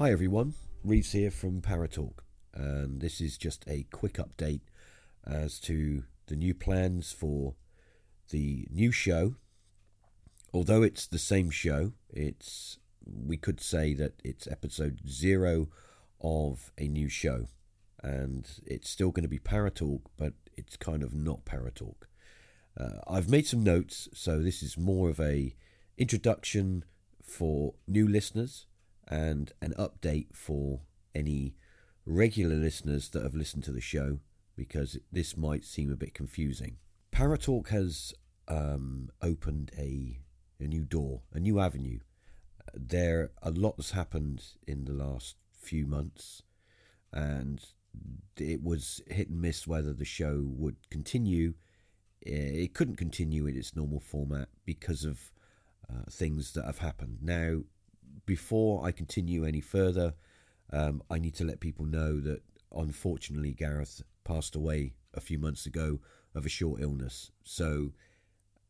Hi everyone, Reeves here from Paratalk, and this is just a quick update as to the new plans for the new show. Although it's the same show, it's we could say that it's episode zero of a new show, and it's still going to be Paratalk, but it's kind of not Paratalk. Uh, I've made some notes, so this is more of a introduction for new listeners and an update for any regular listeners that have listened to the show because this might seem a bit confusing. Paratalk has um, opened a, a new door, a new avenue. There, a lot has happened in the last few months, and it was hit and miss whether the show would continue. It couldn't continue in its normal format because of uh, things that have happened. Now, before I continue any further, um, I need to let people know that unfortunately Gareth passed away a few months ago of a short illness. So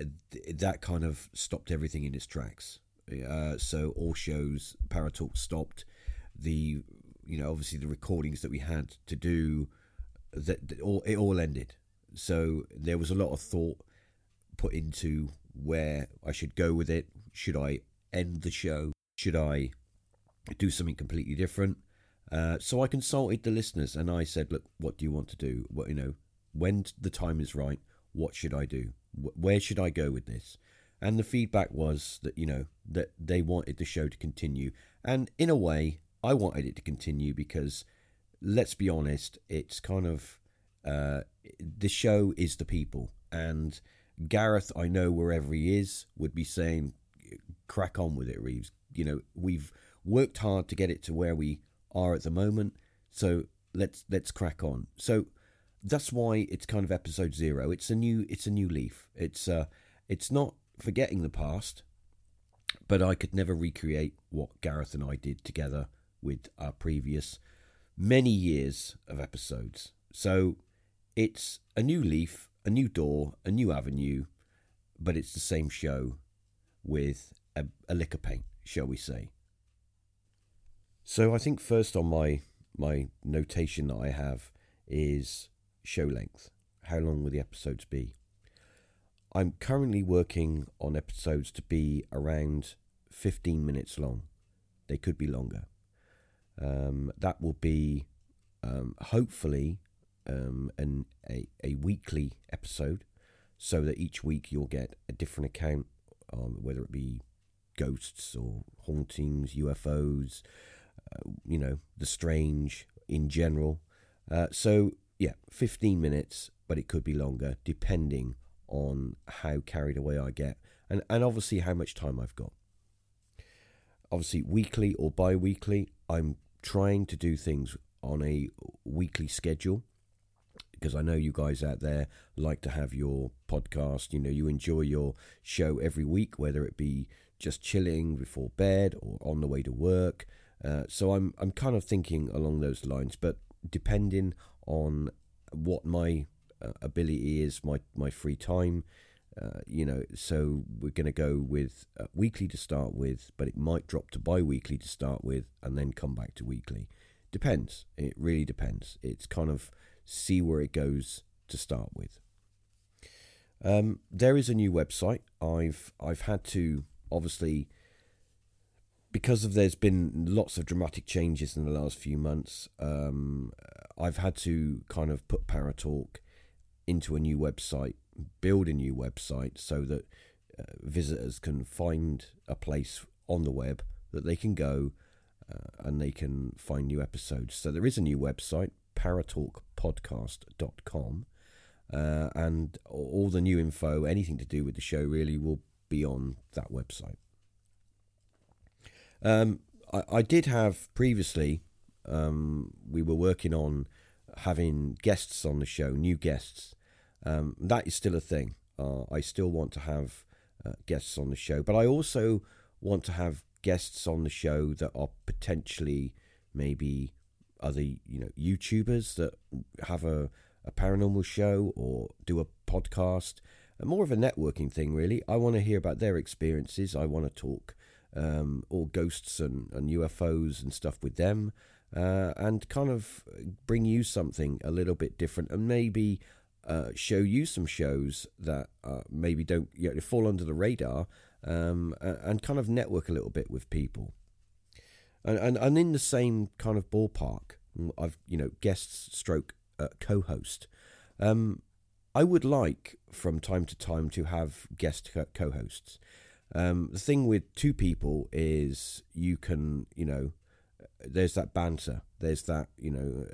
uh, th- that kind of stopped everything in its tracks. Uh, so all shows, Paratalk stopped. The you know obviously the recordings that we had to do that, that all it all ended. So there was a lot of thought put into where I should go with it. Should I end the show? Should I do something completely different? Uh, so I consulted the listeners and I said, look, what do you want to do? What you know, when the time is right, what should I do? Where should I go with this? And the feedback was that you know that they wanted the show to continue, and in a way, I wanted it to continue because, let's be honest, it's kind of uh, the show is the people, and Gareth, I know wherever he is, would be saying, "Crack on with it, Reeves." You know, we've worked hard to get it to where we are at the moment, so let's let's crack on. So that's why it's kind of episode zero. It's a new it's a new leaf. It's uh it's not forgetting the past, but I could never recreate what Gareth and I did together with our previous many years of episodes. So it's a new leaf, a new door, a new avenue, but it's the same show with a, a lick of paint, shall we say. So I think first on my my notation that I have is show length. How long will the episodes be? I'm currently working on episodes to be around 15 minutes long. They could be longer. Um, that will be um, hopefully um, an, a, a weekly episode so that each week you'll get a different account, um, whether it be ghosts or hauntings, UFOs, uh, you know, the strange in general. Uh, so, yeah, 15 minutes, but it could be longer depending on how carried away I get and, and obviously how much time I've got. Obviously, weekly or bi weekly, I'm trying to do things on a weekly schedule because I know you guys out there like to have your podcast. You know, you enjoy your show every week, whether it be just chilling before bed or on the way to work. Uh, so I'm I'm kind of thinking along those lines, but depending on what my uh, ability is, my my free time, uh, you know, so we're going to go with uh, weekly to start with, but it might drop to bi-weekly to start with, and then come back to weekly. Depends. It really depends. It's kind of see where it goes to start with. Um, there is a new website. I've I've had to obviously because of there's been lots of dramatic changes in the last few months. Um, I've had to kind of put Paratalk into a new website, build a new website so that uh, visitors can find a place on the web that they can go uh, and they can find new episodes. So there is a new website, paratalkpodcast.com, uh, and all the new info, anything to do with the show, really will be on that website. Um, I, I, did have previously, um, we were working on having guests on the show, new guests. Um, that is still a thing. Uh, I still want to have uh, guests on the show, but I also want to have guests on the show that are potentially maybe other you know YouTubers that have a, a paranormal show or do a podcast, more of a networking thing really. I want to hear about their experiences. I want to talk um, all ghosts and, and UFOs and stuff with them, uh, and kind of bring you something a little bit different, and maybe uh, show you some shows that uh, maybe don't you know, fall under the radar, um, and kind of network a little bit with people. And, and, and in the same kind of ballpark, I've you know guest stroke uh, co-host. Um, I would like from time to time to have guest co-hosts. Um, the thing with two people is you can, you know, there's that banter, there's that, you know,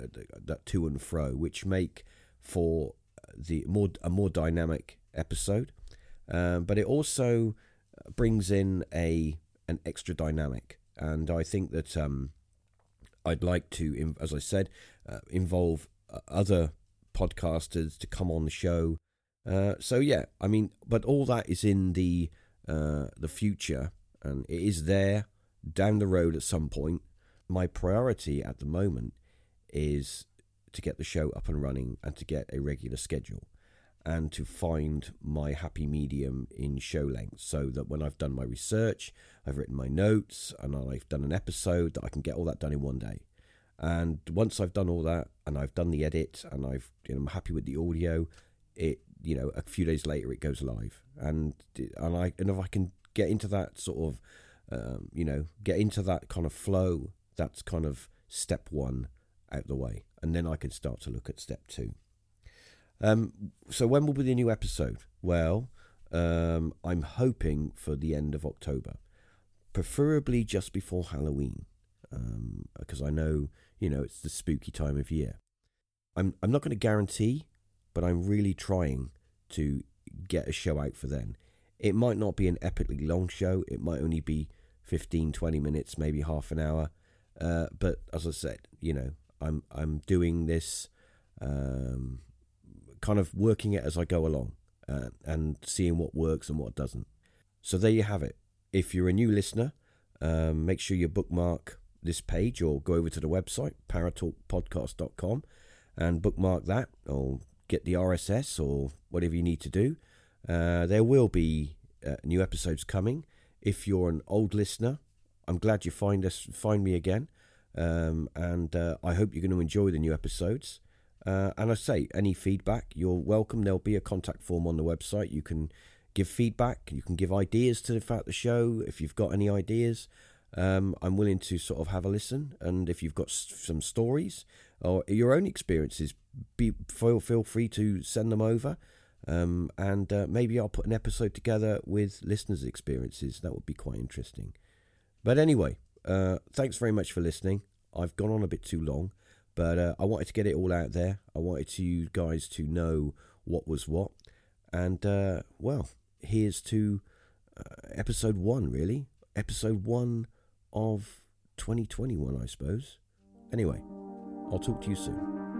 that to and fro, which make for the more a more dynamic episode. Um, but it also brings in a an extra dynamic, and I think that um, I'd like to, as I said, uh, involve uh, other podcasters to come on the show. Uh, so yeah, I mean, but all that is in the uh, the future, and it is there down the road at some point. My priority at the moment is to get the show up and running and to get a regular schedule and to find my happy medium in show length so that when I've done my research, I've written my notes, and I've done an episode, that I can get all that done in one day. And once I've done all that, and I've done the edit, and I've you know, I'm happy with the audio, it you know a few days later it goes live, and and I and if I can get into that sort of um, you know get into that kind of flow, that's kind of step one out the way, and then I can start to look at step two. Um, so when will be the new episode? Well, um, I'm hoping for the end of October, preferably just before Halloween, because um, I know you know it's the spooky time of year. I'm I'm not going to guarantee, but I'm really trying to get a show out for then. It might not be an epically long show. It might only be 15, 20 minutes, maybe half an hour. Uh, but as I said, you know, I'm I'm doing this um, kind of working it as I go along uh, and seeing what works and what doesn't. So there you have it. If you're a new listener, um, make sure you bookmark this page or go over to the website, paratalkpodcast.com, and bookmark that or get the RSS or whatever you need to do. Uh, there will be uh, new episodes coming. If you're an old listener, I'm glad you find us, find me again, um, and uh, I hope you're going to enjoy the new episodes. Uh, and I say, any feedback, you're welcome. There'll be a contact form on the website. You can give feedback. You can give ideas to the fact the show. If you've got any ideas, um, I'm willing to sort of have a listen. And if you've got some stories or your own experiences, be feel feel free to send them over. Um, and uh, maybe I'll put an episode together with listeners' experiences. That would be quite interesting. But anyway, uh, thanks very much for listening. I've gone on a bit too long. But uh, I wanted to get it all out there. I wanted you guys to know what was what. And, uh, well, here's to uh, episode one, really. Episode one of 2021, I suppose. Anyway, I'll talk to you soon.